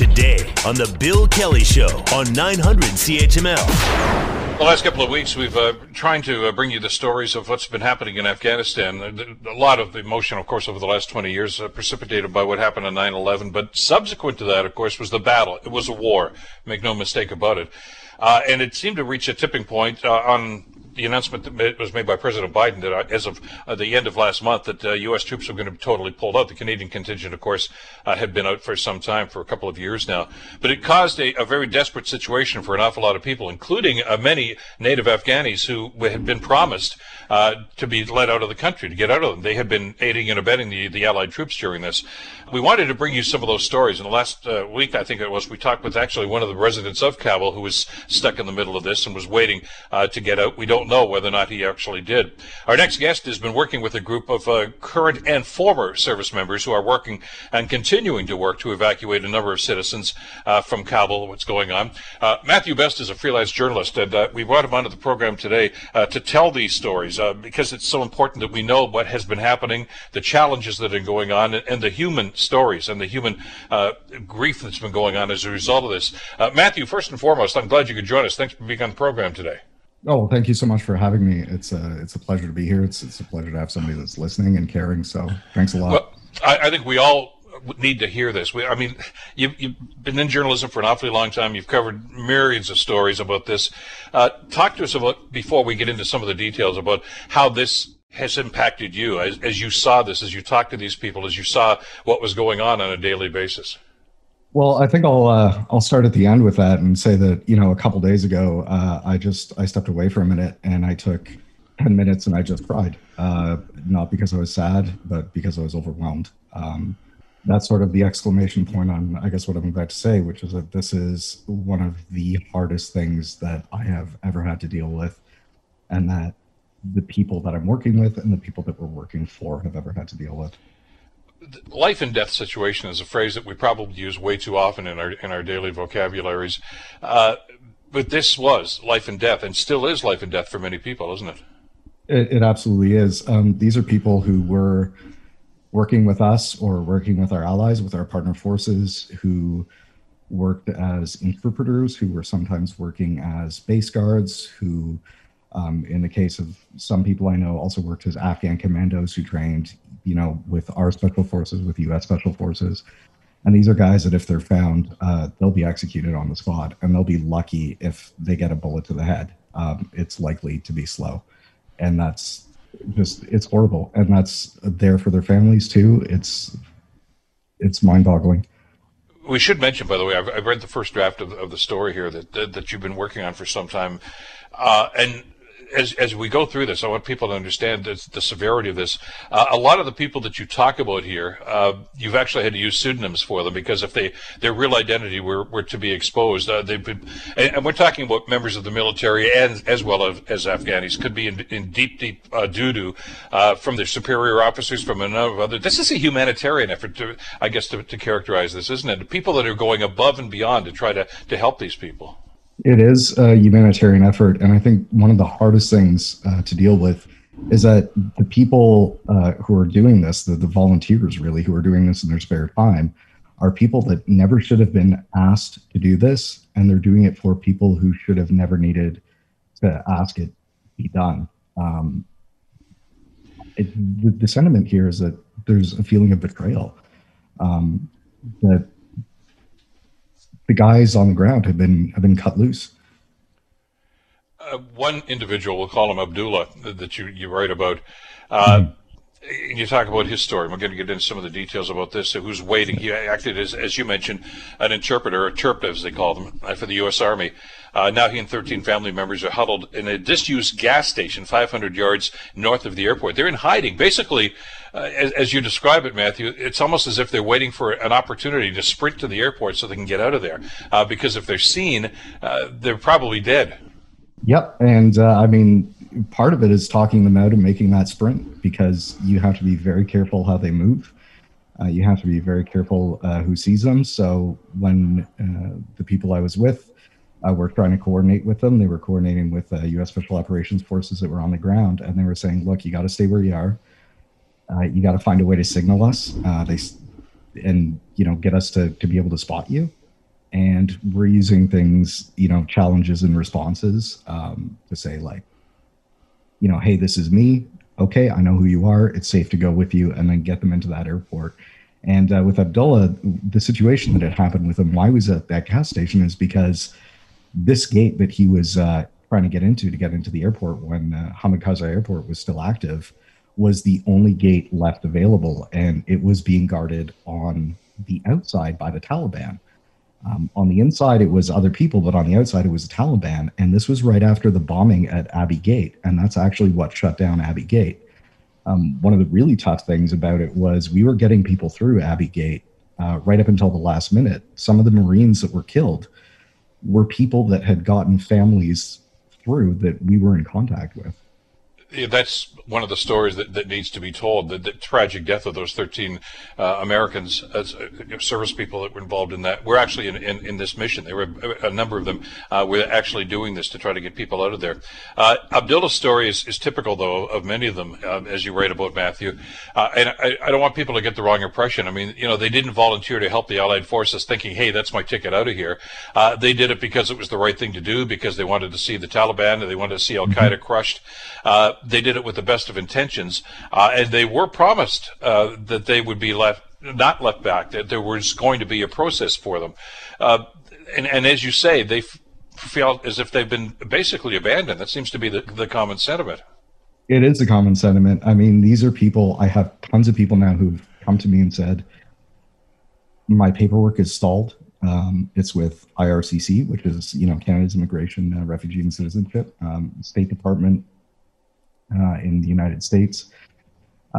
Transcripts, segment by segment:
today on The Bill Kelly Show on 900 CHML. The last couple of weeks, we've uh, trying to uh, bring you the stories of what's been happening in Afghanistan. A lot of emotion, of course, over the last 20 years, uh, precipitated by what happened on 9/11. But subsequent to that, of course, was the battle. It was a war. Make no mistake about it. Uh, and it seemed to reach a tipping point uh, on the announcement that was made by President Biden that uh, as of uh, the end of last month that uh, U.S. troops were going to be totally pulled out. The Canadian contingent, of course, uh, had been out for some time, for a couple of years now. But it caused a, a very desperate situation for an awful lot of people, including uh, many native Afghanis who had been promised uh, to be let out of the country, to get out of them. They had been aiding and abetting the, the Allied troops during this. We wanted to bring you some of those stories. In the last week, I think it was, we talked with actually one of the residents of Kabul who was stuck in the middle of this and was waiting to get out. We don't know whether or not he actually did. Our next guest has been working with a group of uh, current and former service members who are working and continuing to work to evacuate a number of citizens uh, from Kabul. What's going on? Uh, Matthew Best is a freelance journalist, and uh, we brought him onto the program today uh, to tell these stories uh, because it's so important that we know what has been happening, the challenges that are going on, and the human stories and the human grief that's been going on as a result of this. Matthew, first and foremost, I'm glad you could join us. Thanks for being on the program today. Oh, thank you so much for having me. It's a it's a pleasure to be here. It's it's a pleasure to have somebody that's listening and caring. So thanks a lot. Well, I, I think we all need to hear this. We, I mean, you, you've been in journalism for an awfully long time. You've covered myriads of stories about this. Uh, talk to us about before we get into some of the details about how this has impacted you as, as you saw this, as you talked to these people, as you saw what was going on on a daily basis. Well, I think I'll uh, I'll start at the end with that and say that you know a couple days ago uh, I just I stepped away for a minute and I took ten minutes and I just cried, uh, not because I was sad, but because I was overwhelmed. Um, that's sort of the exclamation point on I guess what I'm about to say, which is that this is one of the hardest things that I have ever had to deal with, and that the people that I'm working with and the people that we're working for have ever had to deal with life and death situation is a phrase that we probably use way too often in our in our daily vocabularies. Uh, but this was life and death, and still is life and death for many people, isn't it? It, it absolutely is. Um, these are people who were working with us or working with our allies, with our partner forces, who worked as interpreters, who were sometimes working as base guards, who um, in the case of some people I know, also worked as Afghan commandos who trained, you know, with our special forces, with U.S. special forces. And these are guys that, if they're found, uh, they'll be executed on the spot, and they'll be lucky if they get a bullet to the head. Um, it's likely to be slow, and that's just it's horrible, and that's there for their families too. It's it's mind-boggling. We should mention, by the way, I've, I've read the first draft of, of the story here that, that, that you've been working on for some time, uh, and as as we go through this, I want people to understand the, the severity of this. Uh, a lot of the people that you talk about here, uh, you've actually had to use pseudonyms for them because if they their real identity were, were to be exposed, uh, they've been, and, and, we're talking about members of the military and as well as, as Afghanis could be in, in deep deep uh, doo doo uh, from their superior officers, from a number of other. This is a humanitarian effort to, I guess, to, to characterize this, isn't it? People that are going above and beyond to try to to help these people. It is a humanitarian effort, and I think one of the hardest things uh, to deal with is that the people uh, who are doing this, the, the volunteers really who are doing this in their spare time, are people that never should have been asked to do this, and they're doing it for people who should have never needed to ask it be done. Um, it, the, the, sentiment here is that there's a feeling of betrayal. Um, that the guys on the ground have been have been cut loose. Uh, one individual, we'll call him Abdullah, that you, you write about. Uh, mm-hmm you talk about his story. We're going to get into some of the details about this. So who's waiting? He acted as, as you mentioned, an interpreter, a terp, as they call them, uh, for the U.S. Army. Uh, now he and 13 family members are huddled in a disused gas station 500 yards north of the airport. They're in hiding. Basically, uh, as, as, you describe it, Matthew, it's almost as if they're waiting for an opportunity to sprint to the airport so they can get out of there. Uh, because if they're seen, uh, they're probably dead. Yep. And uh, I mean, part of it is talking them out and making that sprint because you have to be very careful how they move. Uh, you have to be very careful uh, who sees them. So when uh, the people I was with uh, were trying to coordinate with them, they were coordinating with U.S. Uh, Special Operations forces that were on the ground, and they were saying, "Look, you got to stay where you are. Uh, you got to find a way to signal us. they and you know get us to to be able to spot you." and we're using things, you know, challenges and responses um, to say like, you know, hey, this is me. Okay, I know who you are. It's safe to go with you, and then get them into that airport. And uh, with Abdullah, the situation that had happened with him, why he was at that gas station, is because this gate that he was uh, trying to get into to get into the airport when uh, Hamid Karzai Airport was still active was the only gate left available, and it was being guarded on the outside by the Taliban. Um, on the inside, it was other people, but on the outside, it was the Taliban. And this was right after the bombing at Abbey Gate. And that's actually what shut down Abbey Gate. Um, one of the really tough things about it was we were getting people through Abbey Gate uh, right up until the last minute. Some of the Marines that were killed were people that had gotten families through that we were in contact with that's one of the stories that, that needs to be told. The, the tragic death of those 13 uh, Americans, as uh, service people that were involved in that, were actually in, in, in this mission. There were a number of them uh, were actually doing this to try to get people out of there. Uh, Abdullah's story is, is typical, though, of many of them, um, as you write about Matthew. Uh, and I, I, don't want people to get the wrong impression. I mean, you know, they didn't volunteer to help the Allied forces, thinking, "Hey, that's my ticket out of here." Uh, they did it because it was the right thing to do, because they wanted to see the Taliban and they wanted to see Al Qaeda mm-hmm. crushed they did it with the best of intentions, uh, and they were promised uh, that they would be left not left back. That there was going to be a process for them, uh, and, and as you say, they f- felt as if they've been basically abandoned. That seems to be the, the common sentiment. It is a common sentiment. I mean, these are people. I have tons of people now who've come to me and said, "My paperwork is stalled. Um, it's with IRCC, which is you know Canada's Immigration, uh, Refugee, and Citizenship. Um, State Department uh, in the United States.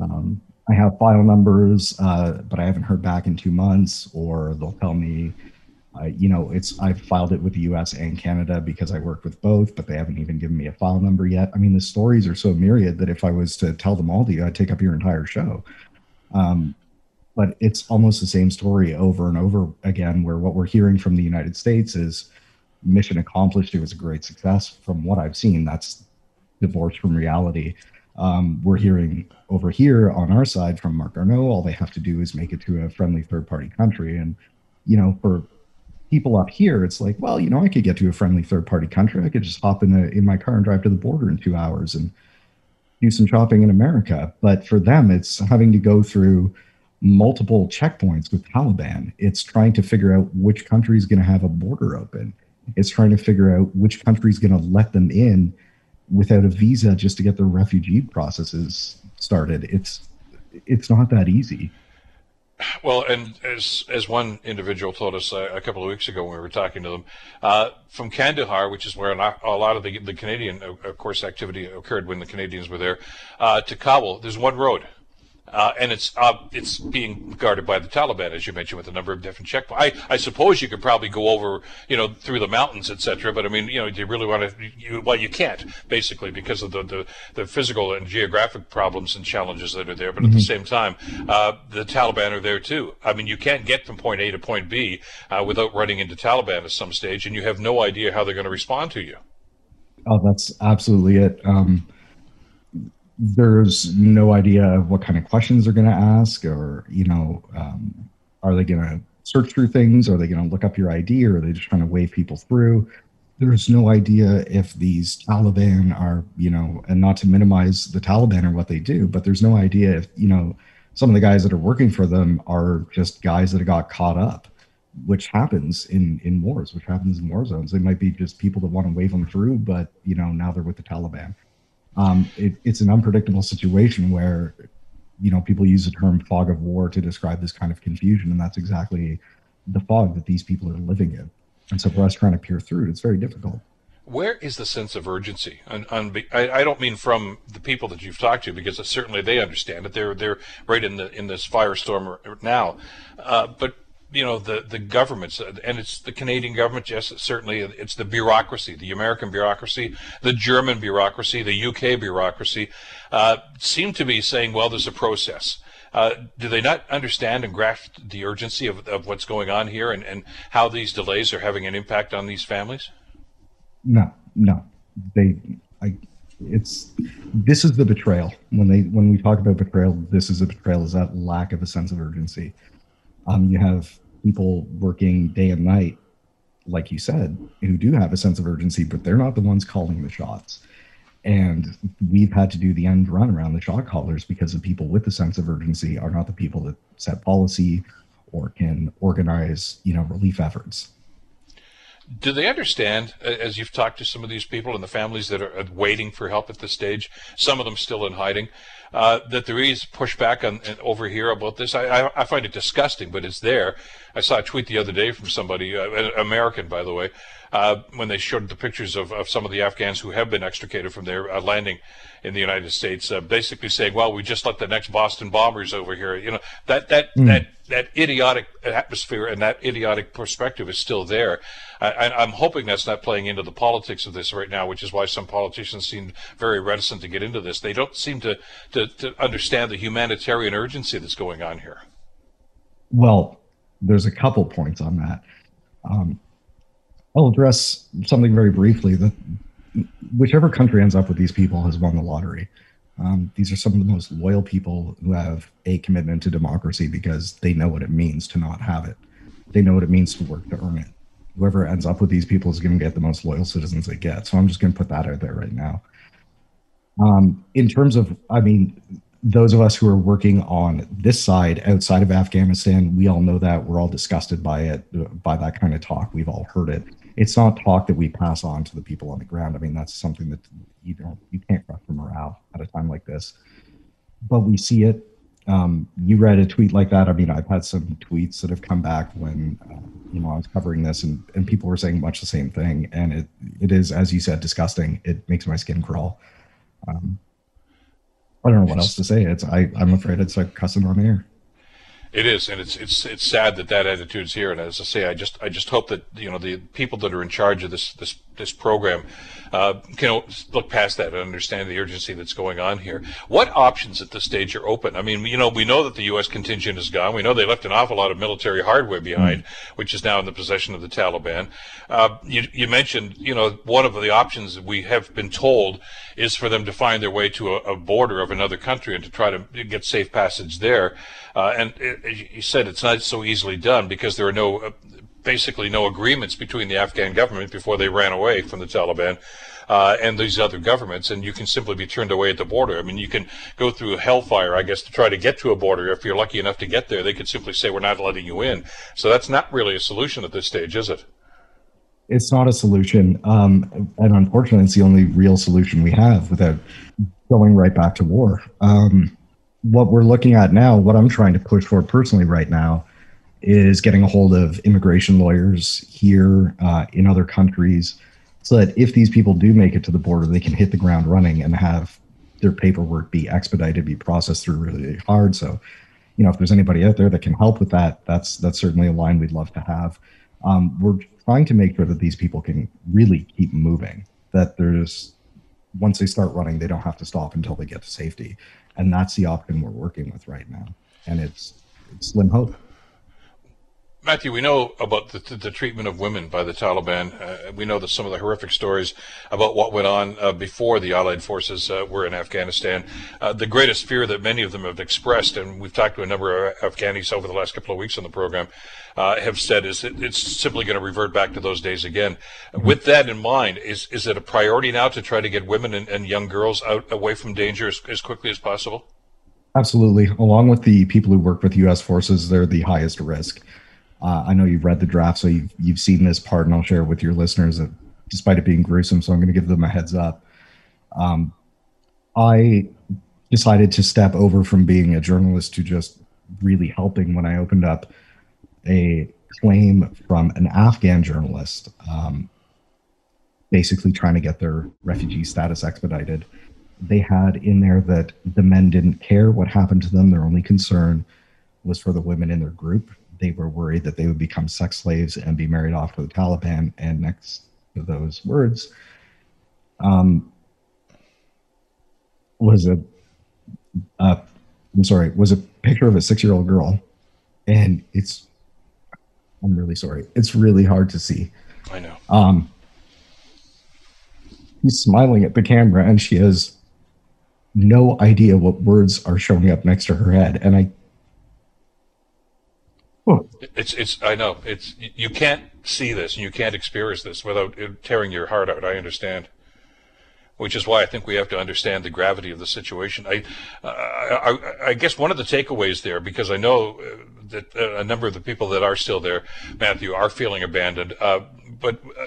Um, I have file numbers, uh, but I haven't heard back in two months, or they'll tell me, uh, you know, it's I've filed it with the U.S. and Canada because I work with both, but they haven't even given me a file number yet. I mean, the stories are so myriad that if I was to tell them all to you, I'd take up your entire show. Um, but it's almost the same story over and over again, where what we're hearing from the United States is mission accomplished. It was a great success. From what I've seen, that's divorced from reality. Um, we're hearing over here on our side from Marc Garneau, all they have to do is make it to a friendly third party country. And, you know, for people up here, it's like, well, you know, I could get to a friendly third party country. I could just hop in, a, in my car and drive to the border in two hours and do some shopping in America. But for them, it's having to go through multiple checkpoints with Taliban. It's trying to figure out which country is going to have a border open. It's trying to figure out which country is going to let them in without a visa just to get the refugee processes started. It's it's not that easy. Well, and as as one individual told us uh, a couple of weeks ago when we were talking to them, uh, from Kandahar, which is where a lot of the, the Canadian, of course, activity occurred when the Canadians were there, uh, to Kabul, there's one road. Uh, and it's uh, it's being guarded by the Taliban, as you mentioned, with a number of different checkpoints. I, I suppose you could probably go over, you know, through the mountains, etc. But I mean, you know, do you really want to? You, well, you can't basically because of the, the, the physical and geographic problems and challenges that are there. But mm-hmm. at the mm-hmm. same time, uh, the Taliban are there too. I mean, you can't get from point A to point B uh, without running into Taliban at some stage, and you have no idea how they're going to respond to you. Oh, that's absolutely it. Um, there's no idea what kind of questions they're going to ask or you know um, are they going to search through things? Are they going to look up your id or are they just trying to wave people through? There's no idea if these taliban are you know and not to minimize the taliban or what they do but there's no idea if you know some of the guys that are working for them are just guys that have got caught up which happens in in wars which happens in war zones. They might be just people that want to wave them through but you know now they're with the taliban um, it, it's an unpredictable situation where you know people use the term fog of war to describe this kind of confusion and that's exactly the fog that these people are living in and so for us trying to peer through it it's very difficult where is the sense of urgency? On, I, I, don't mean from the people that you've talked to, because certainly they understand it. They're they're right in the in this firestorm now. Uh, but you know the the governments and it's the Canadian government yes certainly it's the bureaucracy the American bureaucracy the German bureaucracy the UK bureaucracy uh, seem to be saying well there's a process. Uh, do they not understand and grasp the urgency of, of what's going on here and, and how these delays are having an impact on these families? No no. They I it's this is the betrayal. When they when we talk about betrayal this is a betrayal is that lack of a sense of urgency um, you have people working day and night like you said, who do have a sense of urgency, but they're not the ones calling the shots. And we've had to do the end run around the shot callers because the people with the sense of urgency are not the people that set policy or can organize, you know, relief efforts. Do they understand, as you've talked to some of these people and the families that are waiting for help at this stage, some of them still in hiding, uh, that there is pushback on, over here about this? I, I, I, find it disgusting, but it's there. I saw a tweet the other day from somebody, uh, an American, by the way, uh, when they showed the pictures of, of some of the Afghans who have been extricated from their uh, landing in the United States, uh, basically saying, "Well, we just let the next Boston bombers over here." You know that that mm. that that idiotic atmosphere and that idiotic perspective is still there. I, I'm hoping that's not playing into the politics of this right now, which is why some politicians seem very reticent to get into this. They don't seem to to, to understand the humanitarian urgency that's going on here. Well, there's a couple points on that. Um, I'll address something very briefly. Whichever country ends up with these people has won the lottery. Um, these are some of the most loyal people who have a commitment to democracy because they know what it means to not have it. They know what it means to work to earn it. Whoever ends up with these people is going to get the most loyal citizens they get. So I'm just going to put that out there right now. Um, in terms of, I mean, those of us who are working on this side outside of Afghanistan, we all know that we're all disgusted by it, by that kind of talk. We've all heard it it's not talk that we pass on to the people on the ground. I mean, that's something that you don't you can't crush for morale at a time like this. But we see it. Um, you read a tweet like that. I mean, I've had some tweets that have come back when uh, you know I was covering this, and and people were saying much the same thing. And it it is, as you said, disgusting. It makes my skin crawl. Um, I don't know what else to say. It's I I'm afraid it's like cussing on air. It is, and it's it's it's sad that that attitude's here. And as I say, I just I just hope that you know the people that are in charge of this this this program uh, can look past that and understand the urgency that's going on here. What options at this stage are open? I mean, you know, we know that the U.S. contingent is gone. We know they left an awful lot of military hardware behind, mm-hmm. which is now in the possession of the Taliban. Uh, you, you, mentioned, you know, one of the options we have been told is for them to find their way to a, a border of another country and to try to get safe passage there. Uh, and it, you said it's not so easily done because there are no uh, basically no agreements between the Afghan government before they ran away from the Taliban. Uh, and these other governments, and you can simply be turned away at the border. I mean, you can go through hellfire, I guess, to try to get to a border. If you're lucky enough to get there, they could simply say, "We're not letting you in." So that's not really a solution at this stage, is it? It's not a solution, um, and unfortunately, it's the only real solution we have without going right back to war. Um, what we're looking at now, what I'm trying to push for personally right now, is getting a hold of immigration lawyers here uh, in other countries so that if these people do make it to the border, they can hit the ground running and have their paperwork be expedited, be processed through really hard. So, you know, if there's anybody out there that can help with that, that's that's certainly a line we'd love to have. Um, we're trying to make sure that these people can really keep moving. That there's once they start running, they don't have to stop until they get to safety, and that's the option we're working with right now. And it's, it's slim hope. Matthew, we know about the, the, treatment of women by the Taliban. Uh, we know that some of the horrific stories about what went on uh, before the Allied forces uh, were in Afghanistan. Uh, the greatest fear that many of them have expressed, and we've talked to a number of Afghanis over the last couple of weeks on the program, uh, have said is that it's simply going to revert back to those days again. With that in mind, is is it a priority now to try to get women and, and young girls out away from danger as, as quickly as possible? Absolutely. Along with the people who work with U.S. forces, they're the highest risk. Uh, I know you've read the draft, so you've you've seen this part, and I'll share it with your listeners. that despite it being gruesome, so I'm going to give them a heads up. Um, I decided to step over from being a journalist to just really helping when I opened up a claim from an Afghan journalist, um, basically trying to get their refugee status expedited. They had in there that the men didn't care what happened to them; their only concern was for the women in their group they were worried that they would become sex slaves and be married off to the Taliban. And next to those words um, was a, uh, I'm sorry, was a picture of a six year old girl. And it's, I'm really sorry. It's really hard to see. I know. Um, he's smiling at the camera and she has no idea what words are showing up next to her head. And I It's it's I know it's you can't see this and you can't experience this without tearing your heart out. I understand which is why I think we have to understand the gravity of the situation. I, uh, I, I, guess one of the takeaways there, because I know uh, that a number of the people that are still there, Matthew, are feeling abandoned. Uh, but uh,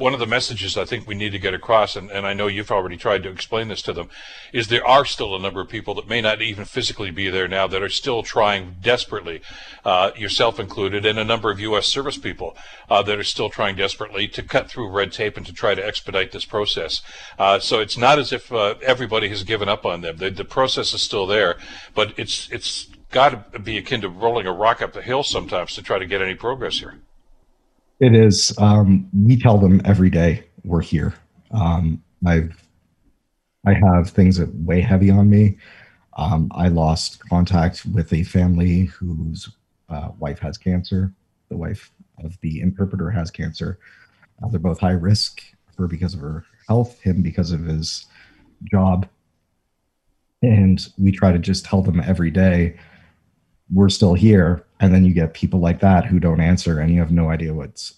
one of the messages I think we need to get across, and, and I know you've already tried to explain this to them, is there are still a number of people that may not even physically be there now that are still trying desperately, uh, yourself included, and a number of U.S. service people uh, that are still trying desperately to cut through red tape and to try to expedite this process. Uh, so it's not as if uh, everybody has given up on them. The, the process is still there, but it's it's got to be akin to rolling a rock up the hill sometimes to try to get any progress here. It is. Um, we tell them every day we're here. Um, I've I have things that weigh heavy on me. Um, I lost contact with a family whose uh, wife has cancer. The wife of the interpreter has cancer. Uh, they're both high risk. Her because of her health, him because of his job. And we try to just tell them every day we're still here. And then you get people like that who don't answer and you have no idea what's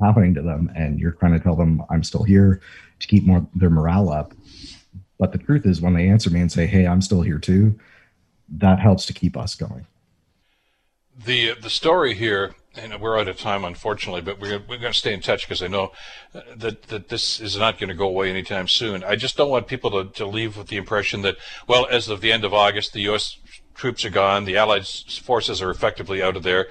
happening to them. And you're trying to tell them i'm still here to keep more their morale up. But the truth is when they answer me and say hey i'm still here too that helps to keep us going. The the story here and we're out of time unfortunately but we're, we're going to stay in touch because i know that that this is not going to go away anytime soon i just don't want people to, to leave with the impression that well as of the end of august the us troops are gone. The Allied forces are effectively out of there.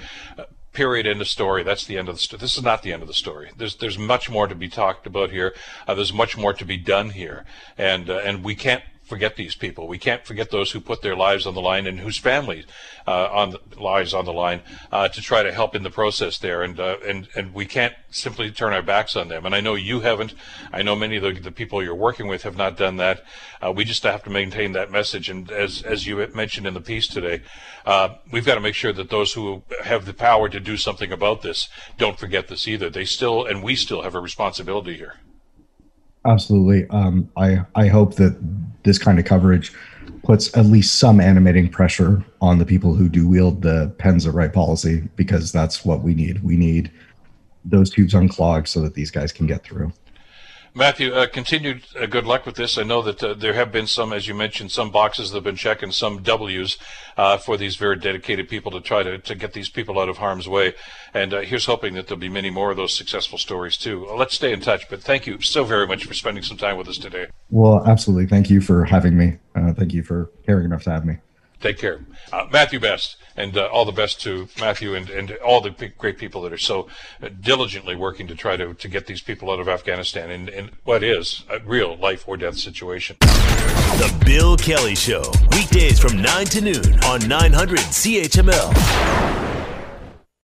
Period. End of story. That's the end of the story. This is not the end of the story. There's there's much more to be talked about here. Uh, there's much more to be done here, and uh, and we can't forget these people. We can't forget those who put their lives on the line and whose families uh, on the, lives on the line uh, to try to help in the process there. And uh, and and we can't simply turn our backs on them. And I know you haven't. I know many of the, the people you're working with have not done that. Uh, we just have to maintain that message. And as as you mentioned in the piece today, uh, we've got to make sure that those who have the power to do something about this don't forget this either. They still and we still have a responsibility here. Absolutely. Um, I I hope that this kind of coverage puts at least some animating pressure on the people who do wield the pens of right policy because that's what we need. We need those tubes unclogged so that these guys can get through. Matthew, uh, continued uh, good luck with this. I know that uh, there have been some, as you mentioned, some boxes that have been checked and some W's uh, for these very dedicated people to try to, to get these people out of harm's way. And uh, here's hoping that there'll be many more of those successful stories too. let's stay in touch. But thank you so very much for spending some time with us today. Well, absolutely. Thank you for having me. Uh, thank you for caring enough to have me. Take care. Uh, Matthew Best, and uh, all the best to Matthew and, and all the great people that are so uh, diligently working to try to, to get these people out of Afghanistan in, in what is a real life or death situation. The Bill Kelly Show, weekdays from 9 to noon on 900 CHML.